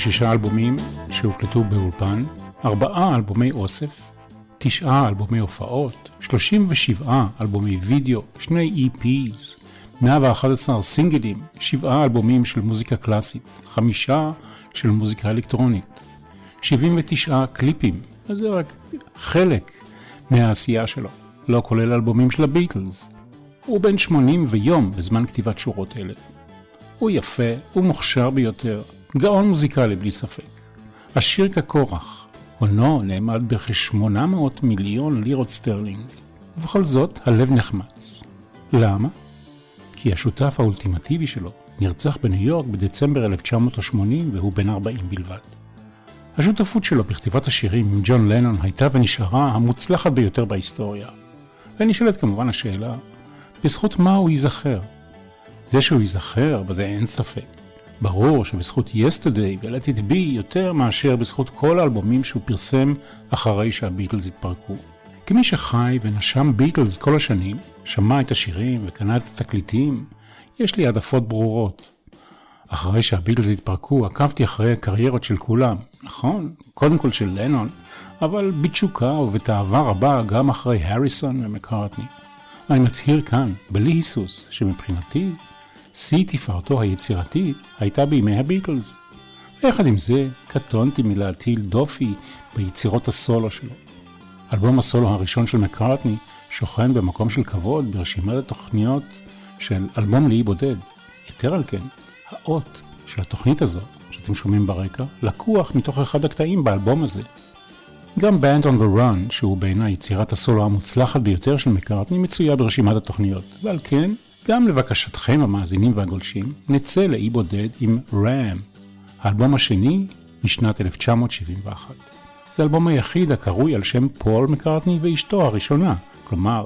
26 אלבומים שהוקלטו באולפן, ארבעה אלבומי אוסף, תשעה אלבומי הופעות, 37 אלבומי וידאו, שני EPs, 111 סינגלים, שבעה אלבומים של מוזיקה קלאסית, חמישה של מוזיקה אלקטרונית, 79 קליפים, אז זה רק חלק מהעשייה שלו, לא כולל אלבומים של הביטלס. הוא בן 80 ויום בזמן כתיבת שורות אלה. הוא יפה, הוא מוכשר ביותר, גאון מוזיקלי בלי ספק. עשיר כקורח, הונו נאמד בכ-800 מיליון לירות סטרלינג, ובכל זאת הלב נחמץ. למה? כי השותף האולטימטיבי שלו נרצח בניו יורק בדצמבר 1980 והוא בן 40 בלבד. השותפות שלו בכתיבת השירים עם ג'ון לנון הייתה ונשארה המוצלחת ביותר בהיסטוריה. ונשאלת כמובן השאלה, בזכות מה הוא ייזכר? זה שהוא ייזכר, בזה אין ספק. ברור שבזכות יסטרדי ו-Let It Be יותר מאשר בזכות כל האלבומים שהוא פרסם אחרי שהביטלס התפרקו. כמי שחי ונשם ביטלס כל השנים, שמע את השירים וקנה את התקליטים, יש לי העדפות ברורות. אחרי שהביטלס התפרקו, עקבתי אחרי הקריירות של כולם. נכון, קודם כל של לנון, אבל בתשוקה ובתאווה רבה גם אחרי הריסון ומקארטני. אני מצהיר כאן, בלי היסוס, שמבחינתי שיא תפארתו היצירתית הייתה בימי הביטלס. ויחד עם זה, קטונתי מלהטיל דופי ביצירות הסולו שלו. אלבום הסולו הראשון של מקארטני שוכן במקום של כבוד ברשימת התוכניות של אלבום לאי בודד. יתר על כן, האות של התוכנית הזו, שאתם שומעים ברקע, לקוח מתוך אחד הקטעים באלבום הזה. גם Band on the Run, שהוא בעיניי יצירת הסולו המוצלחת ביותר של מקארטני, מצויה ברשימת התוכניות, ועל כן גם לבקשתכם המאזינים והגולשים, נצא לאי בודד עם ראם, האלבום השני משנת 1971. זה האלבום היחיד הקרוי על שם פול מקארטני ואשתו הראשונה, כלומר,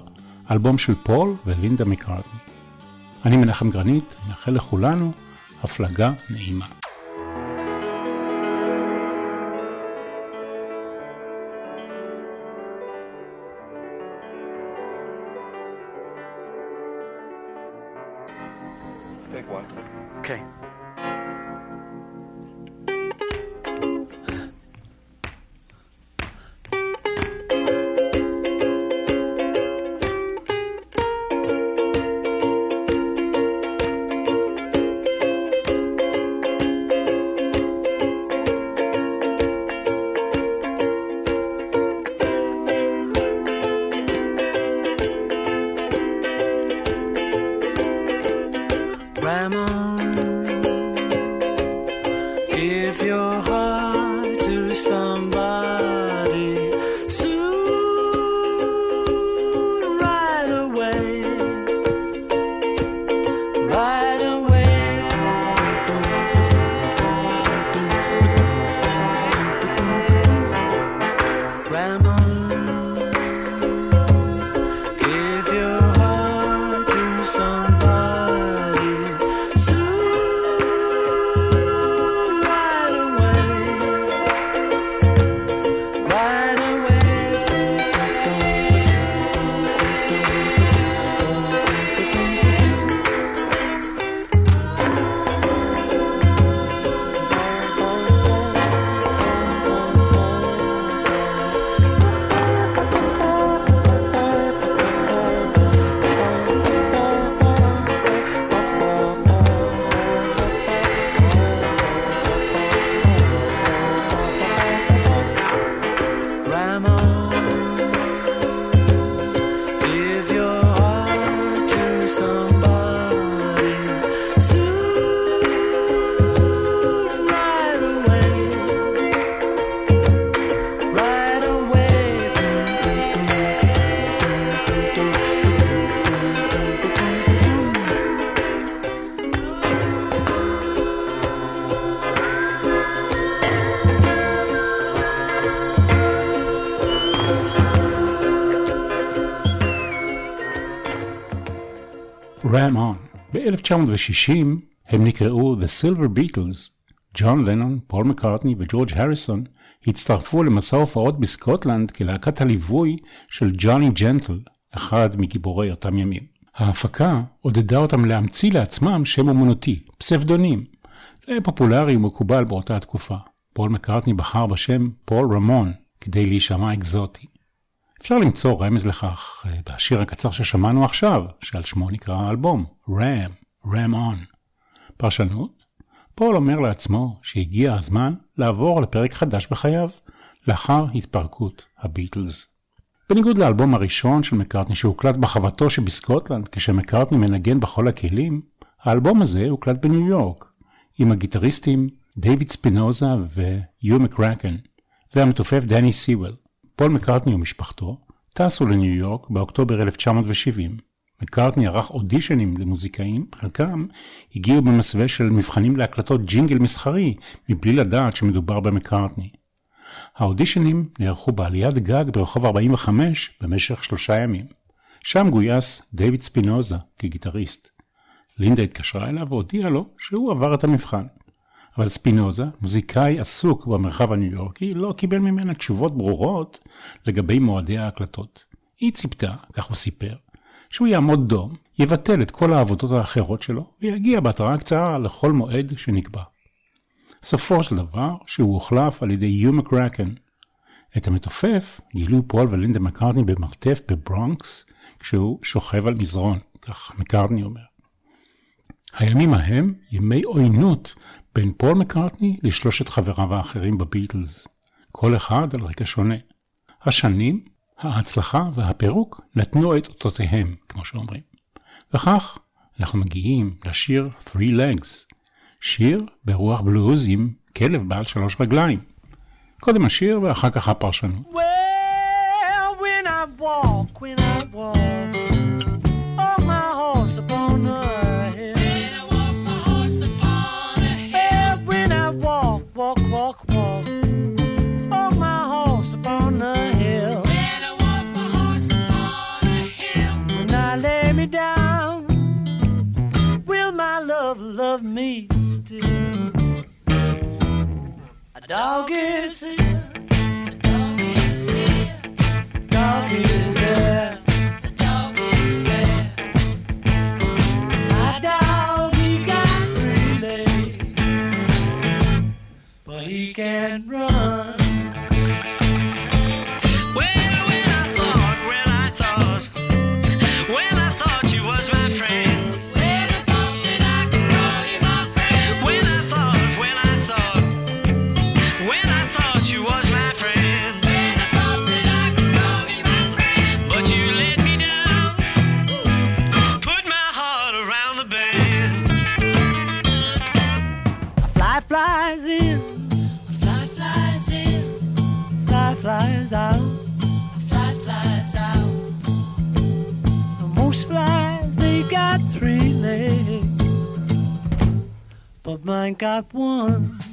אלבום של פול ולינדה מקארטני. אני מנחם גרנית, מאחל לכולנו הפלגה נעימה. Ram On. ב-1960 הם נקראו The Silver Beatles. ג'ון לנון, פול מקארטני וג'ורג' הריסון הצטרפו למסע הופעות בסקוטלנד כלהקת הליווי של ג'וני ג'נטל, אחד מגיבורי אותם ימים. ההפקה עודדה אותם להמציא לעצמם שם אומנותי, פסבדונים. זה היה פופולרי ומקובל באותה התקופה. פול מקארטני בחר בשם פול רמון כדי להישמע אקזוטי. אפשר למצוא רמז לכך אה, בשיר הקצר ששמענו עכשיו, שעל שמו נקרא האלבום, RAM, RAM On. פרשנות, פול אומר לעצמו שהגיע הזמן לעבור לפרק חדש בחייו, לאחר התפרקות הביטלס. בניגוד לאלבום הראשון של מקארטני שהוקלט בחוותו שבסקוטלנד כשמקארטני מנגן בכל הכלים, האלבום הזה הוקלט בניו יורק, עם הגיטריסטים דייוויד ספינוזה והיו מקרקן, והמתופף דני סיוול. פול מקארטני ומשפחתו טסו לניו יורק באוקטובר 1970. מקארטני ערך אודישנים למוזיקאים, חלקם הגיעו במסווה של מבחנים להקלטות ג'ינגל מסחרי, מבלי לדעת שמדובר במקארטני. האודישנים נערכו בעליית גג ברחוב 45 במשך שלושה ימים. שם גויס דיוויד ספינוזה כגיטריסט. לינדה התקשרה אליו והודיעה לו שהוא עבר את המבחן. אבל ספינוזה, מוזיקאי עסוק במרחב הניו יורקי, לא קיבל ממנה תשובות ברורות לגבי מועדי ההקלטות. היא ציפתה, כך הוא סיפר, שהוא יעמוד דום, יבטל את כל העבודות האחרות שלו, ויגיע בהתראה קצרה לכל מועד שנקבע. סופו של דבר שהוא הוחלף על ידי יו מקרקן. את המתופף גילו פול ולינדה מקארטני במרתף בברונקס, כשהוא שוכב על מזרון, כך מקארטני אומר. הימים ההם ימי עוינות בין פול מקארטני לשלושת חבריו האחרים בביטלס, כל אחד על רקע שונה. השנים, ההצלחה והפירוק נתנו את אותותיהם, כמו שאומרים. וכך אנחנו מגיעים לשיר Three Legs, שיר ברוח בלוז עם כלב בעל שלוש רגליים. קודם השיר ואחר כך הפרשנות. Well, when I walk, when I walk still. A dog is here. flies in. A fly flies in. A fly flies out. A fly flies out. And most flies, they got three legs. But mine got one.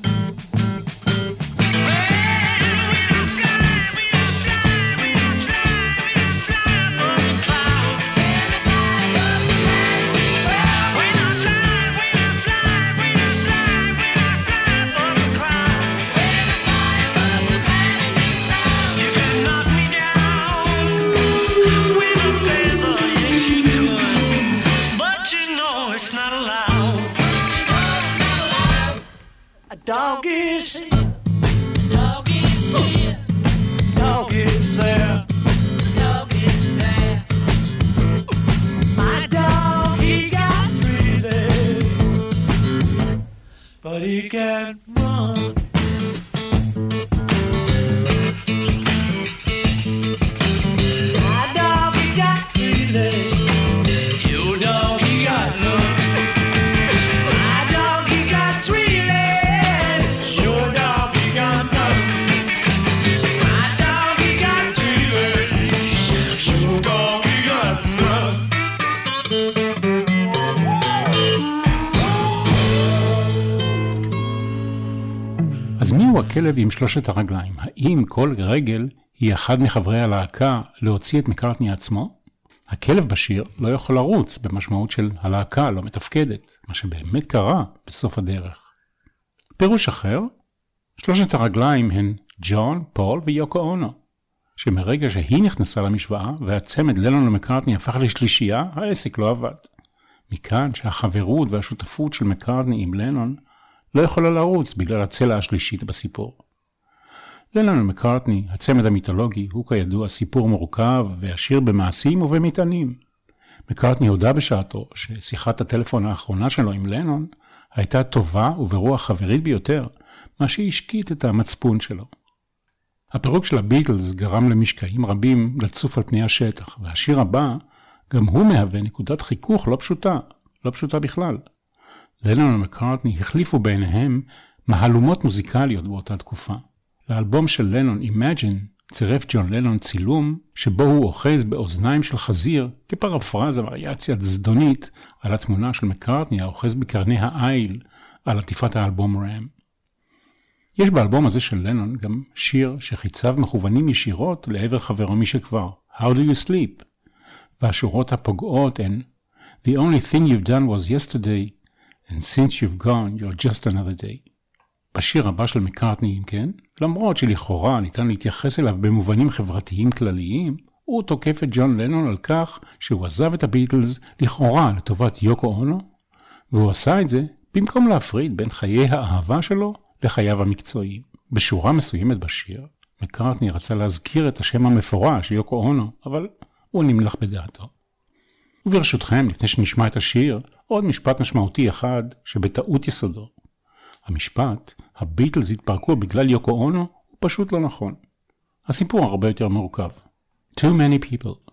Dog is here. Dog is here. Dog is there. Dog is there. My dog, he got three legs, but he can't הכלב עם שלושת הרגליים. האם כל רגל היא אחד מחברי הלהקה להוציא את מקארטני עצמו? הכלב בשיר לא יכול לרוץ במשמעות של הלהקה לא מתפקדת, מה שבאמת קרה בסוף הדרך. פירוש אחר, שלושת הרגליים הן ג'ון, פול ויוקו אונו, שמרגע שהיא נכנסה למשוואה והצמד לנון ומקארטני הפך לשלישייה, העסק לא עבד. מכאן שהחברות והשותפות של מקארטני עם לנון לא יכולה לרוץ בגלל הצלע השלישית בסיפור. לנון ומקארטני, הצמד המיתולוגי, הוא כידוע סיפור מורכב ועשיר במעשים ובמטענים. מקארטני הודה בשעתו ששיחת הטלפון האחרונה שלו עם לנון הייתה טובה וברוח חברית ביותר, מה שהשקיט את המצפון שלו. הפירוק של הביטלס גרם למשקעים רבים לצוף על פני השטח, והשיר הבא גם הוא מהווה נקודת חיכוך לא פשוטה, לא פשוטה בכלל. לנון ומקארטני החליפו ביניהם מהלומות מוזיקליות באותה תקופה. לאלבום של לנון, Imagine, צירף ג'ון לנון צילום שבו הוא אוחז באוזניים של חזיר כפרפרזה וריאציה זדונית על התמונה של מקארטני האוחז בקרני העיל על עטיפת האלבום ראם. יש באלבום הזה של לנון גם שיר שחיציו מכוונים ישירות לעבר חברו משכבר, How do you sleep? והשורות הפוגעות הן The only thing you've done was yesterday, and since you've gone, you're just another day. בשיר הבא של מקארטני, אם כן, למרות שלכאורה ניתן להתייחס אליו במובנים חברתיים כלליים, הוא תוקף את ג'ון לנון על כך שהוא עזב את הביטלס לכאורה לטובת יוקו אונו, והוא עשה את זה במקום להפריד בין חיי האהבה שלו לחייו המקצועיים. בשורה מסוימת בשיר, מקארטני רצה להזכיר את השם המפורש, יוקו אונו, אבל הוא נמלח בדעתו. וברשותכם, לפני שנשמע את השיר, עוד משפט משמעותי אחד שבטעות יסודו. המשפט, הביטלס התפרקו בגלל יוקו אונו, הוא פשוט לא נכון. הסיפור הרבה יותר מורכב. Too many people.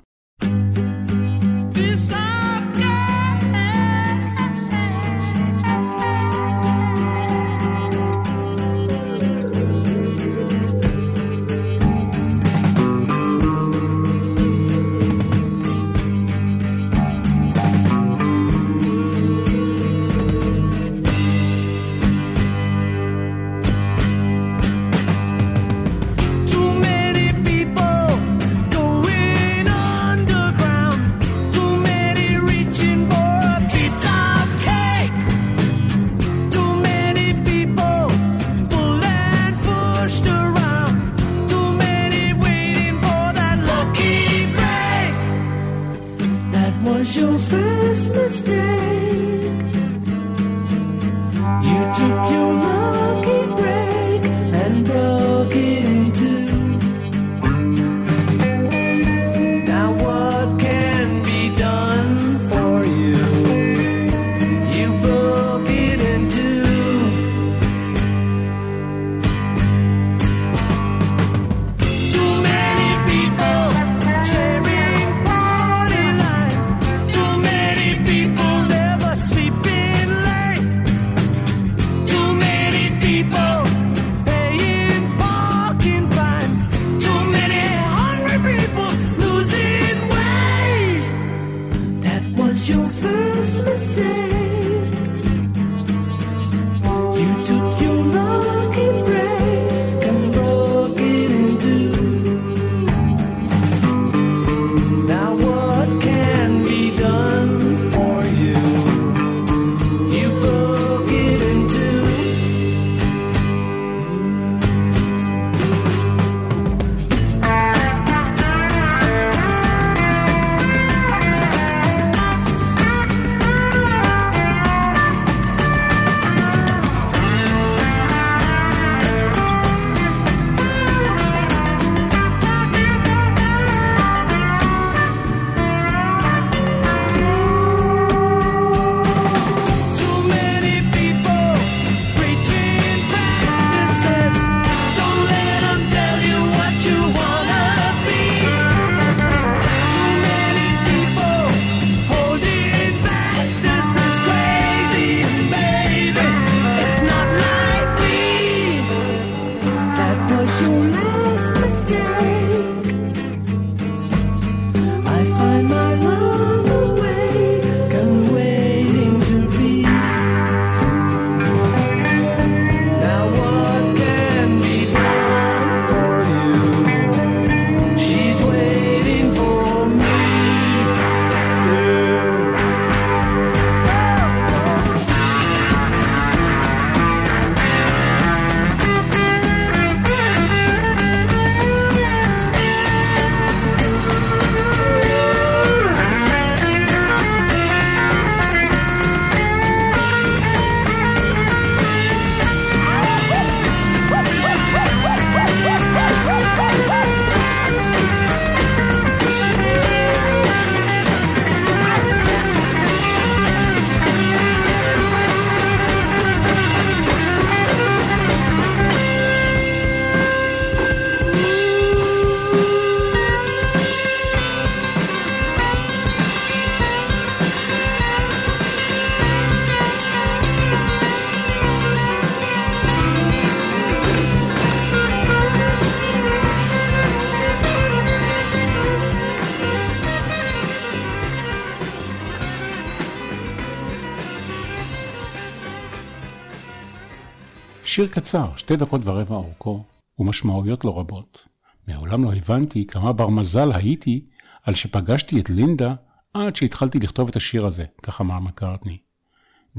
שיר קצר, שתי דקות ורבע אורכו, ומשמעויות לא רבות. מעולם לא הבנתי כמה בר מזל הייתי על שפגשתי את לינדה עד שהתחלתי לכתוב את השיר הזה, כך אמר מקארטני.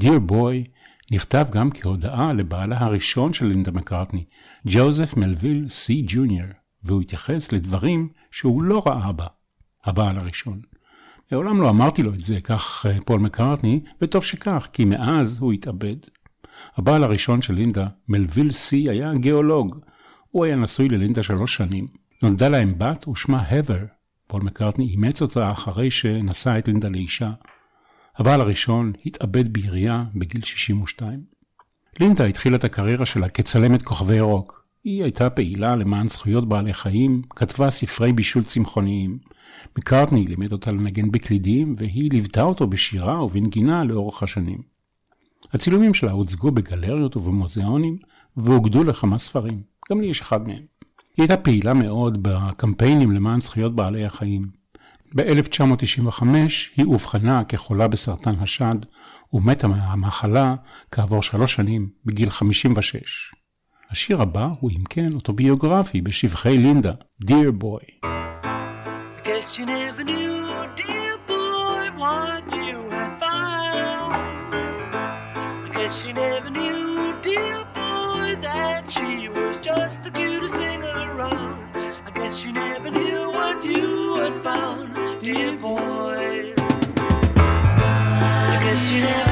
Dear Boy נכתב גם כהודעה לבעלה הראשון של לינדה מקארטני, ג'וזף מלוויל סי ג'וניור, והוא התייחס לדברים שהוא לא ראה בה, הבעל הראשון. מעולם לא אמרתי לו את זה, כך אה, פול מקארטני, וטוב שכך, כי מאז הוא התאבד. הבעל הראשון של לינדה, מלוויל סי, היה גיאולוג. הוא היה נשוי ללינדה שלוש שנים. נולדה להם בת ושמה הת'ר. פול מקארטני אימץ אותה אחרי שנשא את לינדה לאישה. הבעל הראשון התאבד בירייה בגיל 62. לינדה התחילה את הקריירה שלה כצלמת כוכבי רוק. היא הייתה פעילה למען זכויות בעלי חיים, כתבה ספרי בישול צמחוניים. מקארטני לימד אותה לנגן בקלידים, והיא ליוותה אותו בשירה ובנגינה לאורך השנים. הצילומים שלה הוצגו בגלריות ובמוזיאונים, ואוגדו לכמה ספרים. גם לי יש אחד מהם. היא הייתה פעילה מאוד בקמפיינים למען זכויות בעלי החיים. ב-1995 היא אובחנה כחולה בסרטן השד, ומתה מהמחלה כעבור שלוש שנים, בגיל 56. השיר הבא הוא אם כן אוטוביוגרפי בשבחי לינדה, Dear Boy. guess you never knew, dear boy, what you guess you never knew, dear boy, that she was just the cutest thing around. I guess you never knew what you had found, dear boy. I guess you never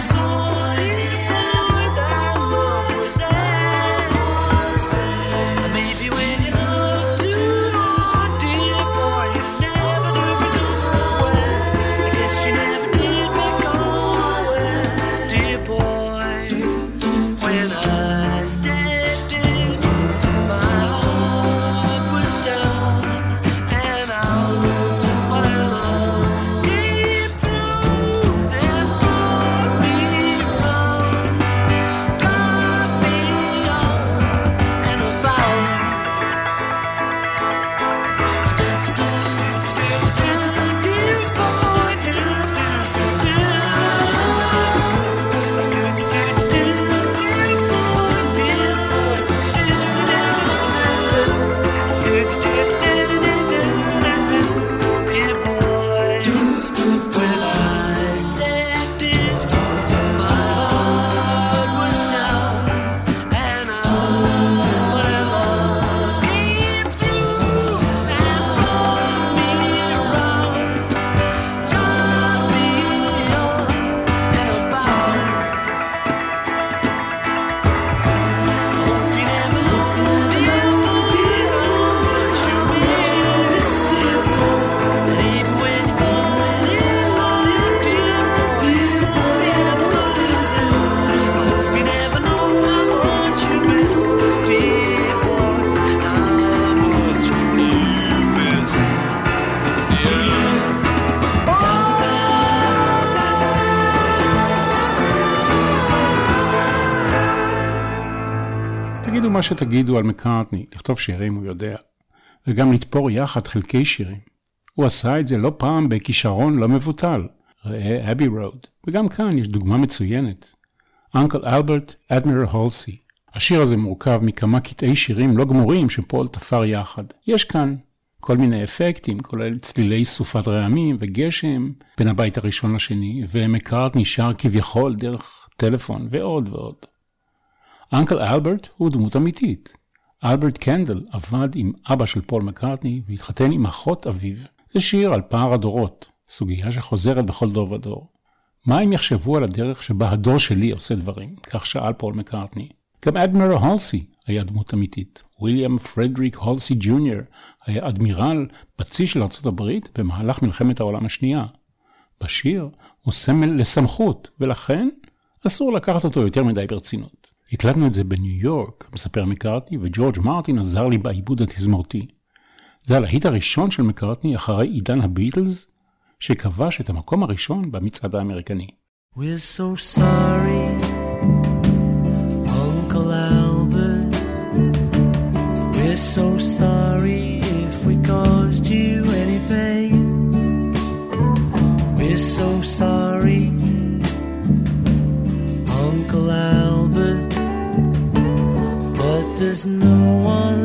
מה שתגידו על מקארטני, לכתוב שירים הוא יודע, וגם לתפור יחד חלקי שירים. הוא עשה את זה לא פעם בכישרון לא מבוטל, ראה אבי רוד, וגם כאן יש דוגמה מצוינת. אנקל אלברט אדמירל הולסי. השיר הזה מורכב מכמה קטעי שירים לא גמורים שפול תפר יחד. יש כאן כל מיני אפקטים, כולל צלילי סופת רעמים וגשם בין הבית הראשון לשני, ומקארטני שר כביכול דרך טלפון ועוד ועוד. Uncle Albert הוא דמות אמיתית. אלברט קנדל עבד עם אבא של פול מקארטני והתחתן עם אחות אביו. זה שיר על פער הדורות, סוגיה שחוזרת בכל דור ודור. מה הם יחשבו על הדרך שבה הדור שלי עושה דברים? כך שאל פול מקארטני. גם אדמירל הולסי היה דמות אמיתית. ויליאם פרדריק הולסי ג'וניור היה אדמירל בצי של ארצות הברית במהלך מלחמת העולם השנייה. בשיר הוא סמל לסמכות, ולכן אסור לקחת אותו יותר מדי ברצינות. הקלטנו את זה בניו יורק, מספר מקארטני, וג'ורג' מרטין עזר לי בעיבוד התזמורתי. זה הלהיט הראשון של מקארטני אחרי עידן הביטלס, שכבש את המקום הראשון במצעד האמריקני. We're so sorry, Uncle Albert. There's no one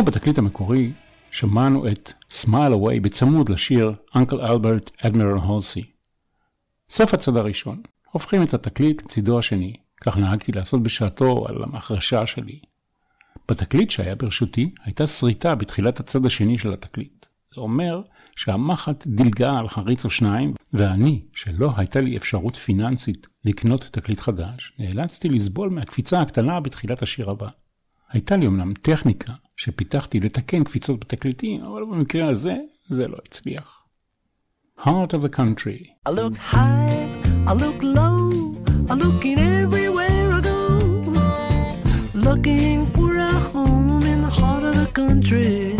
בתקליט המקורי שמענו את Smile Away בצמוד לשיר Uncle Albert Admiral Halsey. סוף הצד הראשון, הופכים את התקליט לצידו השני, כך נהגתי לעשות בשעתו על המחרשה שלי. בתקליט שהיה ברשותי הייתה שריטה בתחילת הצד השני של התקליט. זה אומר שהמחט דילגה על חריץ או שניים, ואני, שלא הייתה לי אפשרות פיננסית לקנות תקליט חדש, נאלצתי לסבול מהקפיצה הקטנה בתחילת השיר הבא. הייתה לי אמנם טכניקה שפיתחתי לתקן קפיצות בתקליטים, אבל במקרה הזה זה לא הצליח. Heart of the Country I look high, I look low, I'm looking everywhere I go. Looking for a home in the heart of the country.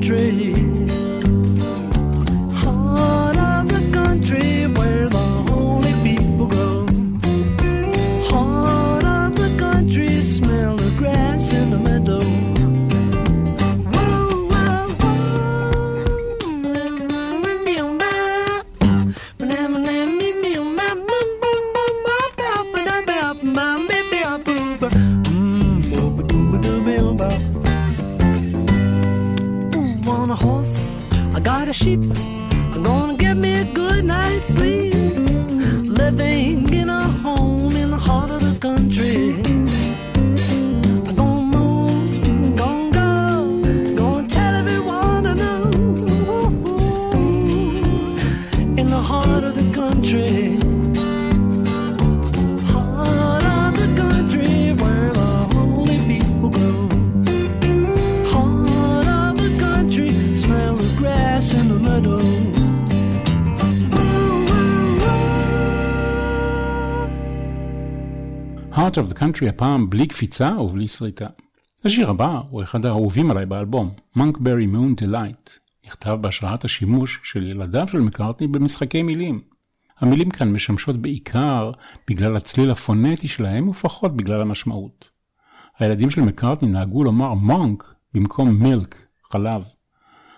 Country. Country הפעם בלי קפיצה ובלי שריטה. השיר הבא הוא אחד האהובים עליי באלבום, Monkberry Moon Delight, נכתב בהשראת השימוש של ילדיו של מקארטני במשחקי מילים. המילים כאן משמשות בעיקר בגלל הצליל הפונטי שלהם ופחות בגלל המשמעות. הילדים של מקארטני נהגו לומר monk במקום milk, חלב.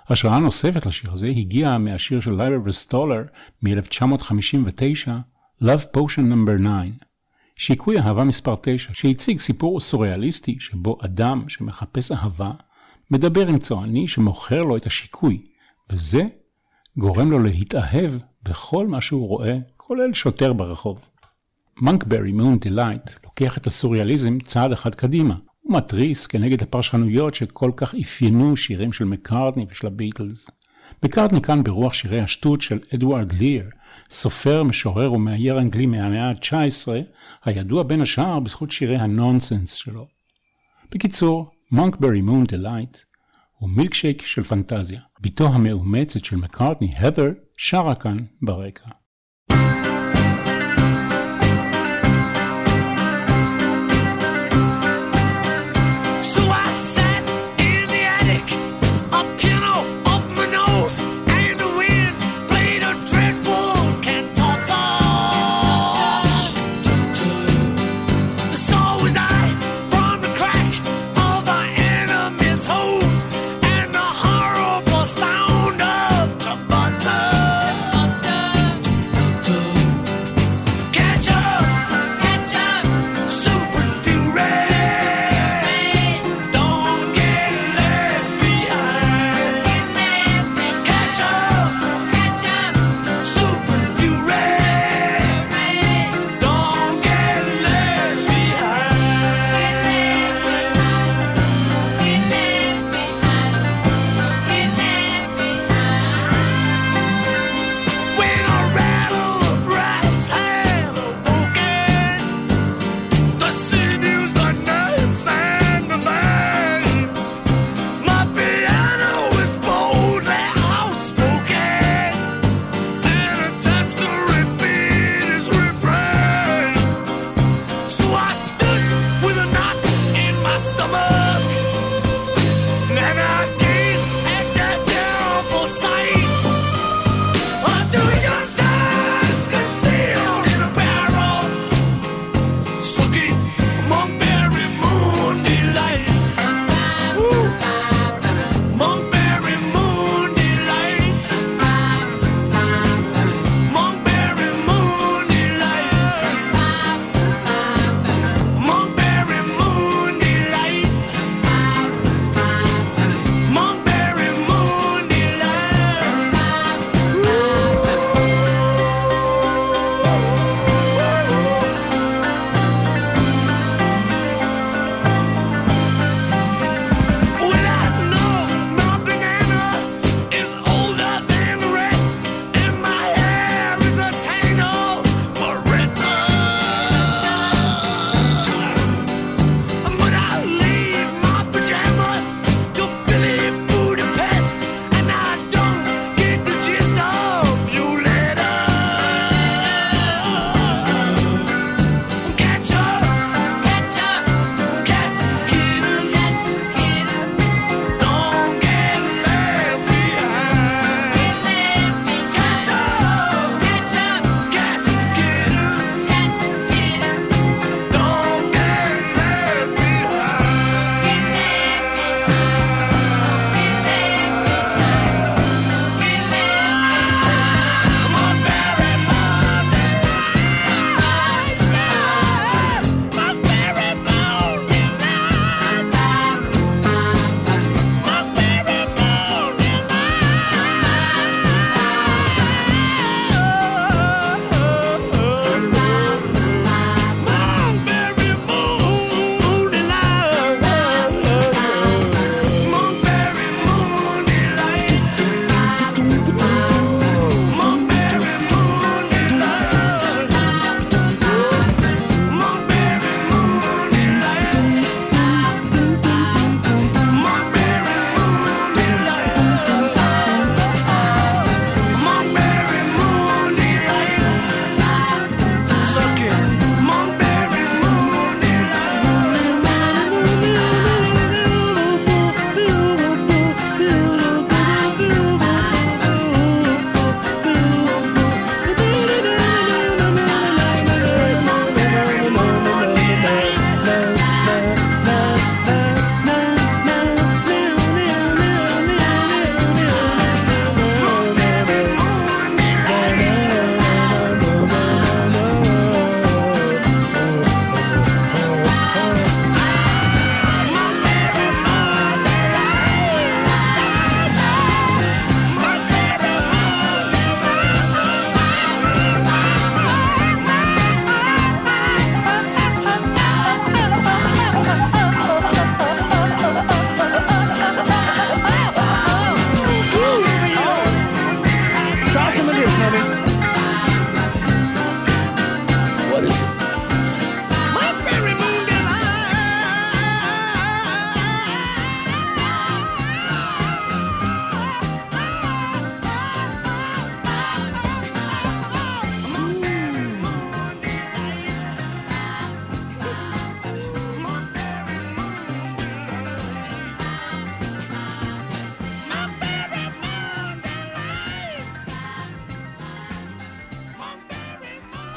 השראה נוספת לשיר הזה הגיעה מהשיר של לייבר וסטולר מ-1959, Love Potion No. 9. שיקוי אהבה מספר 9, שהציג סיפור סוריאליסטי שבו אדם שמחפש אהבה, מדבר עם צועני שמוכר לו את השיקוי, וזה גורם לו להתאהב בכל מה שהוא רואה, כולל שוטר ברחוב. Monkberry Moon Delight לוקח את הסוריאליזם צעד אחד קדימה. הוא מתריס כנגד הפרשנויות שכל כך אפיינו שירים של מקארטני ושל הביטלס. מקארטני כאן ברוח שירי השטות של אדוארד ליר, סופר, משורר ומאייר אנגלי מהמאה ה-19, הידוע בין השאר בזכות שירי הנונסנס שלו. בקיצור, Monkberry Moon Delight הוא מילקשייק של פנטזיה. בתו המאומצת של מקארטני, הת'ר, שרה כאן ברקע.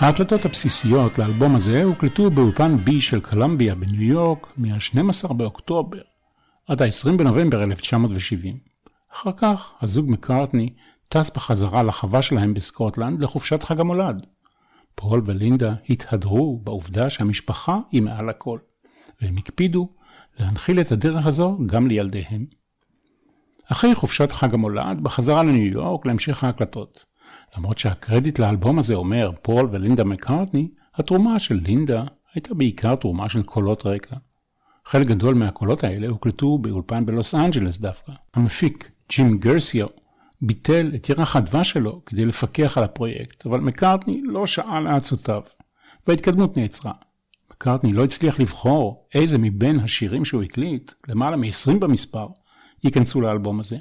ההקלטות הבסיסיות לאלבום הזה הוקלטו באולפן B של קולומביה בניו יורק מה-12 באוקטובר עד ה-20 בנובמבר 1970. אחר כך הזוג מקארטני טס בחזרה לחווה שלהם בסקוטלנד לחופשת חג המולד. פול ולינדה התהדרו בעובדה שהמשפחה היא מעל הכל, והם הקפידו להנחיל את הדרך הזו גם לילדיהם. אחרי חופשת חג המולד, בחזרה לניו יורק להמשך ההקלטות. למרות שהקרדיט לאלבום הזה אומר פול ולינדה מקארטני, התרומה של לינדה הייתה בעיקר תרומה של קולות רקע. חלק גדול מהקולות האלה הוקלטו באולפן בלוס אנג'לס דווקא. המפיק, ג'ים גרסיו, ביטל את ירח הדבש שלו כדי לפקח על הפרויקט, אבל מקארטני לא שאל לעצותיו, וההתקדמות נעצרה. מקארטני לא הצליח לבחור איזה מבין השירים שהוא הקליט, למעלה מ-20 במספר, ייכנסו לאלבום הזה.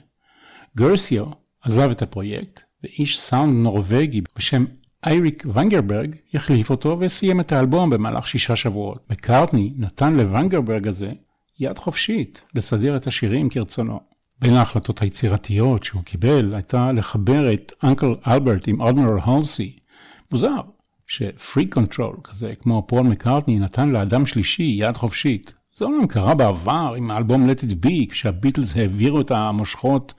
גרסיו עזב את הפרויקט, ואיש סאונד נורווגי בשם אייריק ונגרברג החליף אותו וסיים את האלבום במהלך שישה שבועות. מקארטני נתן לונגרברג הזה יד חופשית לסדר את השירים כרצונו. בין ההחלטות היצירתיות שהוא קיבל הייתה לחבר את Uncle Albert עם Admiral Halsey. מוזר ש freak control כזה כמו פול מקארטני נתן לאדם שלישי יד חופשית. זה אומנם קרה בעבר עם האלבום Let It Be כשהביטלס העבירו את המושכות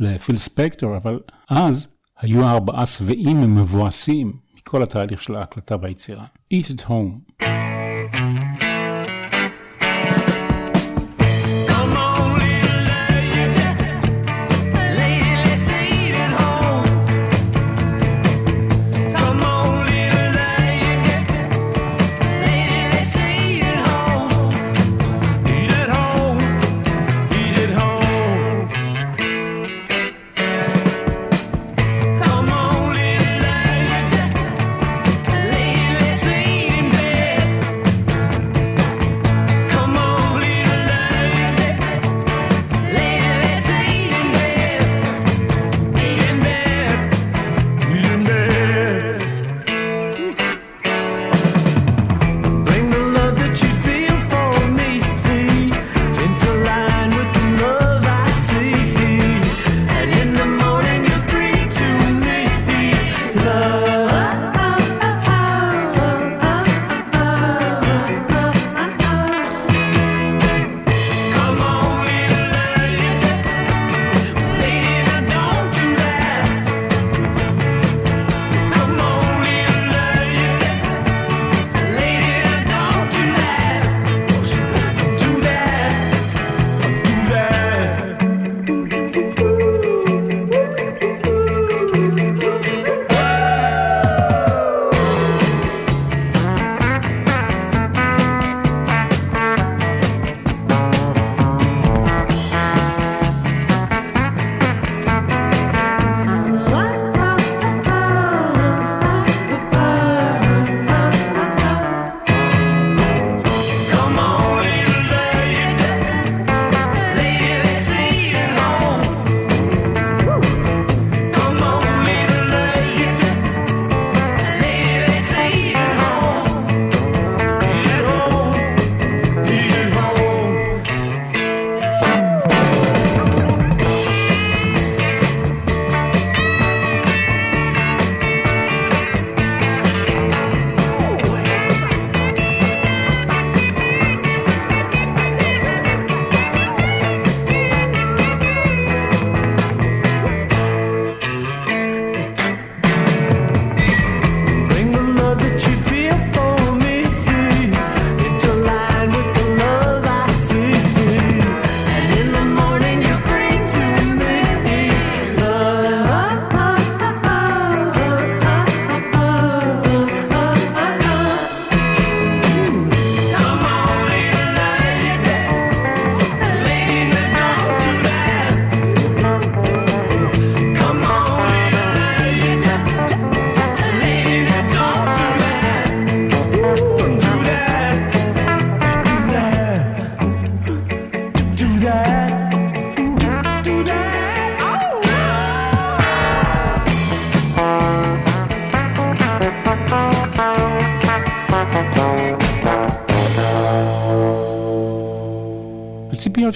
לפיל ספקטור אבל אז היו ארבעה שבעים ומבואסים מכל התהליך של ההקלטה והיצירה. Eat at home.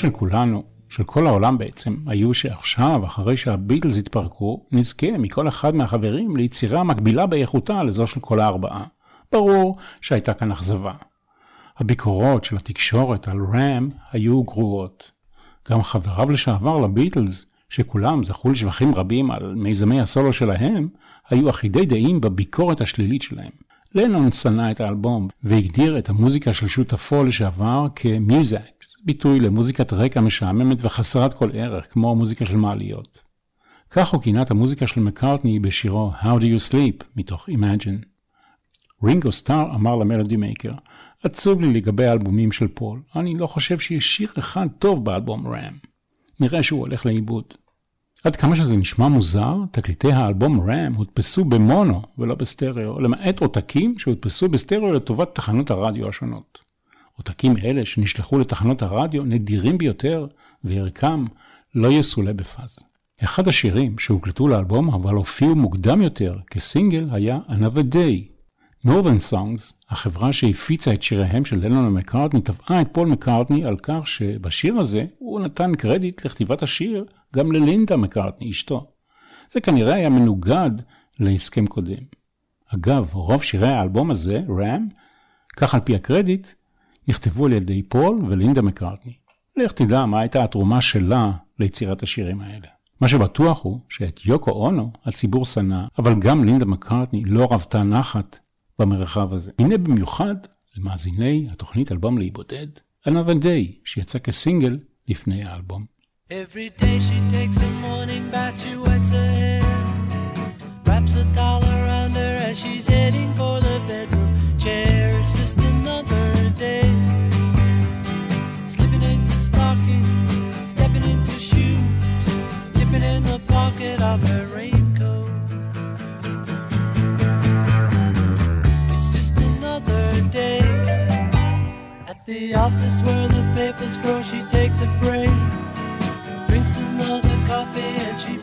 של כולנו, של כל העולם בעצם, היו שעכשיו, אחרי שהביטלס התפרקו, נזכה מכל אחד מהחברים ליצירה מקבילה באיכותה לזו של כל הארבעה. ברור שהייתה כאן אכזבה. הביקורות של התקשורת על ראם היו גרועות. גם חבריו לשעבר לביטלס, שכולם זכו לשבחים רבים על מיזמי הסולו שלהם, היו אחידי דעים בביקורת השלילית שלהם. לנון שנא את האלבום והגדיר את המוזיקה של שותפו לשעבר כמיוזק, ביטוי למוזיקת רקע משעממת וחסרת כל ערך, כמו המוזיקה של מעליות. כך הוא כינה את המוזיקה של מקארטני בשירו How Do You Sleep מתוך Imagine. רינגו סטאר אמר ל Melody Maker, עצוב לי לגבי האלבומים של פול, אני לא חושב שיש שיר אחד טוב באלבום Ram. נראה שהוא הולך לאיבוד. עד כמה שזה נשמע מוזר, תקליטי האלבום Ram הודפסו במונו ולא בסטריאו, למעט עותקים שהודפסו בסטריאו לטובת תחנות הרדיו השונות. עותקים אלה שנשלחו לתחנות הרדיו נדירים ביותר, וערכם לא יסולא בפאז. אחד השירים שהוקלטו לאלבום אבל הופיעו מוקדם יותר כסינגל היה Another Day. Northern Songs, החברה שהפיצה את שיריהם של לנון ומקארטני, תבעה את פול מקארטני על כך שבשיר הזה הוא נתן קרדיט לכתיבת השיר גם ללינדה מקארטני, אשתו. זה כנראה היה מנוגד להסכם קודם. אגב, רוב שירי האלבום הזה, ראם, כך על פי הקרדיט, נכתבו על ידי פול ולינדה מקארטני. לך תדע מה הייתה התרומה שלה ליצירת השירים האלה. מה שבטוח הוא שאת יוקו אונו הציבור שנא, אבל גם לינדה מקארטני לא רבתה נחת במרחב הזה. הנה במיוחד למאזיני התוכנית אלבום להיבודד, Another Day, שיצא כסינגל לפני האלבום. Every day she takes a morning bath, she wets her hair. Wraps a towel around her as she's heading for the bedroom the office where the papers grow, she takes a break drinks another coffee and she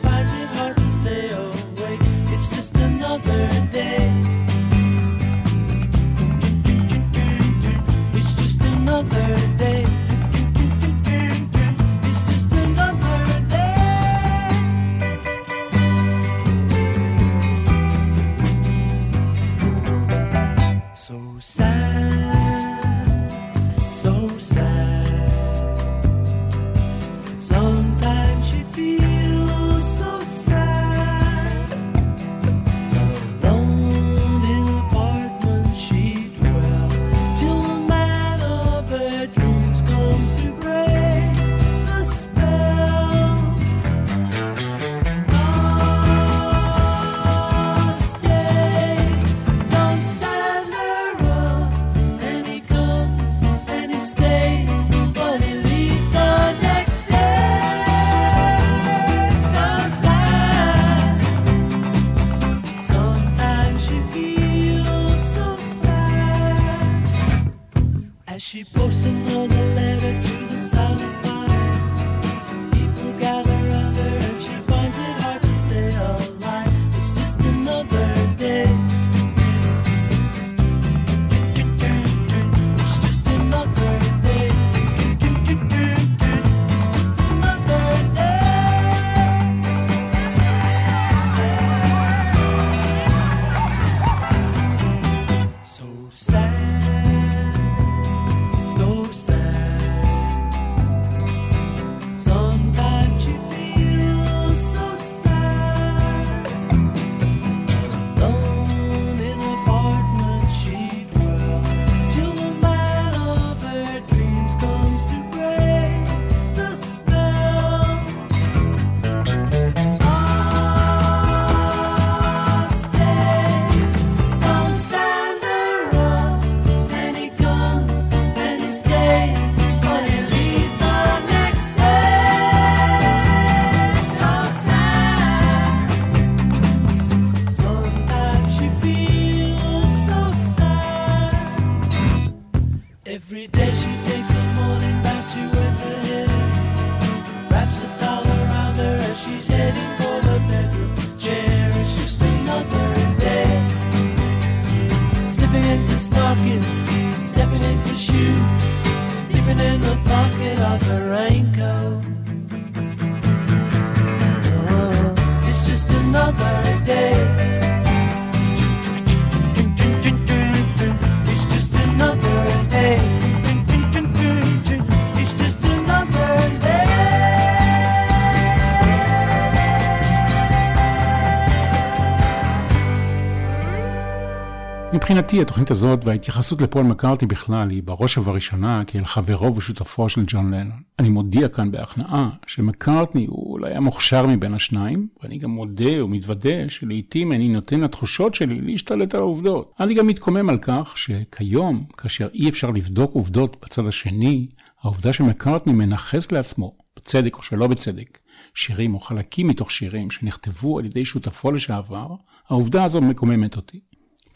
מבחינתי התוכנית הזאת וההתייחסות לפול מקארטי בכלל היא בראש ובראשונה כאל חברו ושותפו של ג'ון לנון. אני מודיע כאן בהכנעה שמקארטני הוא אולי המוכשר מבין השניים, ואני גם מודה ומתוודה שלעיתים אני נותן לתחושות שלי להשתלט על העובדות. אני גם מתקומם על כך שכיום, כאשר אי אפשר לבדוק עובדות בצד השני, העובדה שמקארטני מנכס לעצמו, בצדק או שלא בצדק, שירים או חלקים מתוך שירים שנכתבו על ידי שותפו לשעבר, העובדה הזו מקוממת אותי.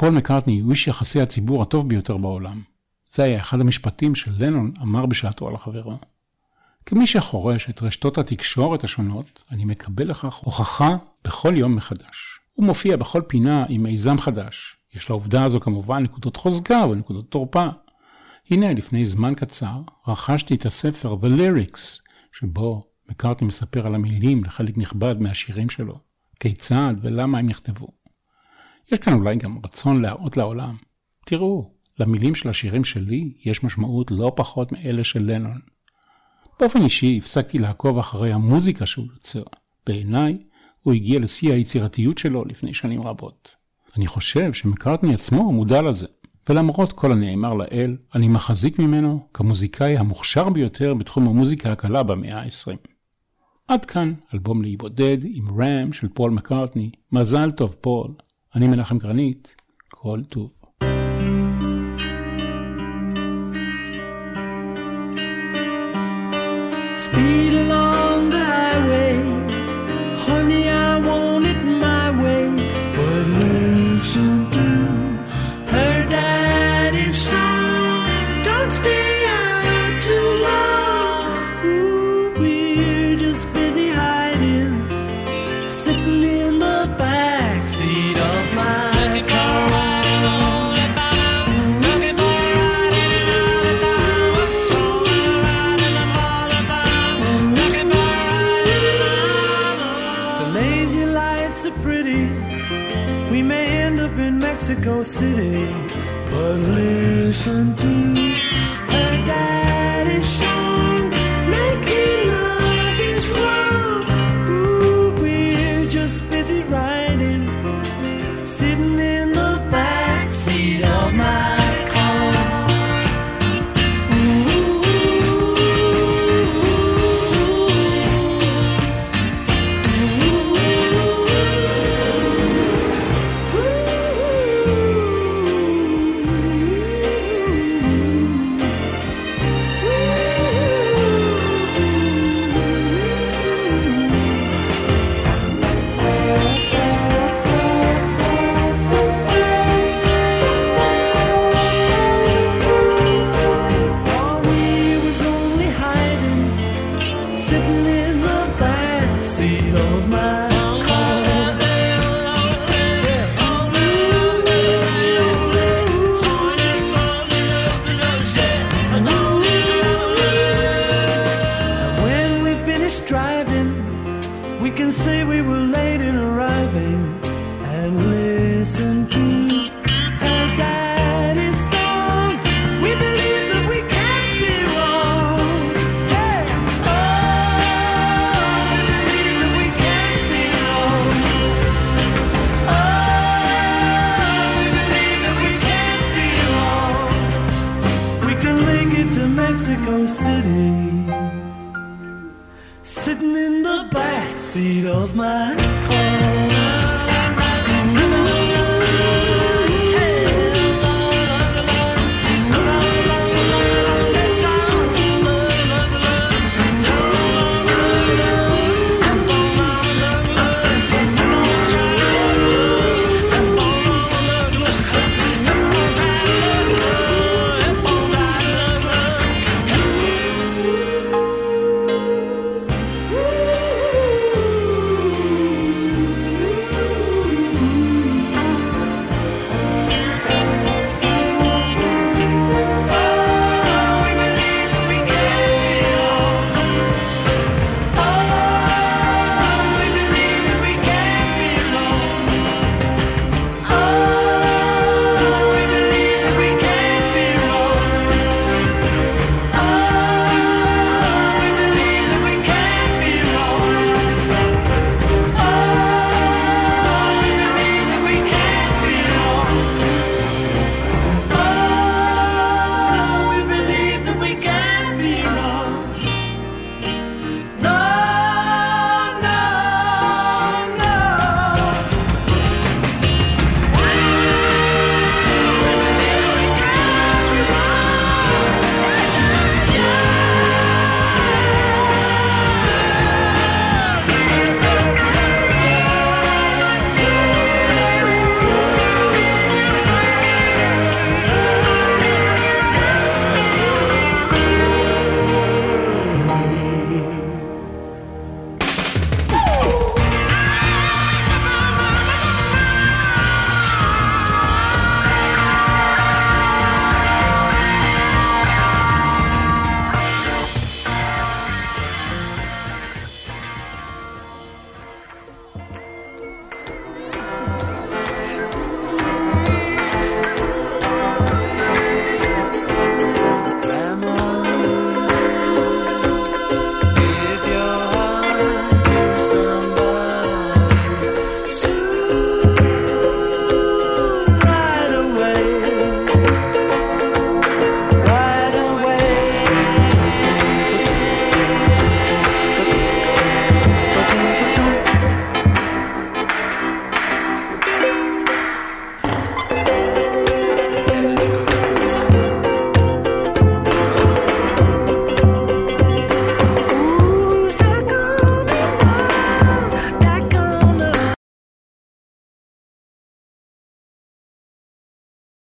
פול מקארטני הוא איש יחסי הציבור הטוב ביותר בעולם. זה היה אחד המשפטים שלנון אמר בשעתו על חברו. כמי שחורש את רשתות התקשורת השונות, אני מקבל לכך הוכחה בכל יום מחדש. הוא מופיע בכל פינה עם מיזם חדש. יש לעובדה הזו כמובן נקודות חוזקה ונקודות תורפה. הנה, לפני זמן קצר, רכשתי את הספר The Lyrics, שבו מקארטני מספר על המילים לחלק נכבד מהשירים שלו. כיצד ולמה הם נכתבו. יש כאן אולי גם רצון להראות לעולם. תראו, למילים של השירים שלי יש משמעות לא פחות מאלה של לנון. באופן אישי הפסקתי לעקוב אחרי המוזיקה שהוא יוצר. בעיניי, הוא הגיע לשיא היצירתיות שלו לפני שנים רבות. אני חושב שמקארטני עצמו מודע לזה, ולמרות כל הנאמר לאל, אני מחזיק ממנו כמוזיקאי המוכשר ביותר בתחום המוזיקה הקלה במאה ה-20. עד כאן אלבום לאי בודד עם ראם של פול מקארטני, מזל טוב פול, אני מנחם גרנית, כל טוב. Speed along City. But listen to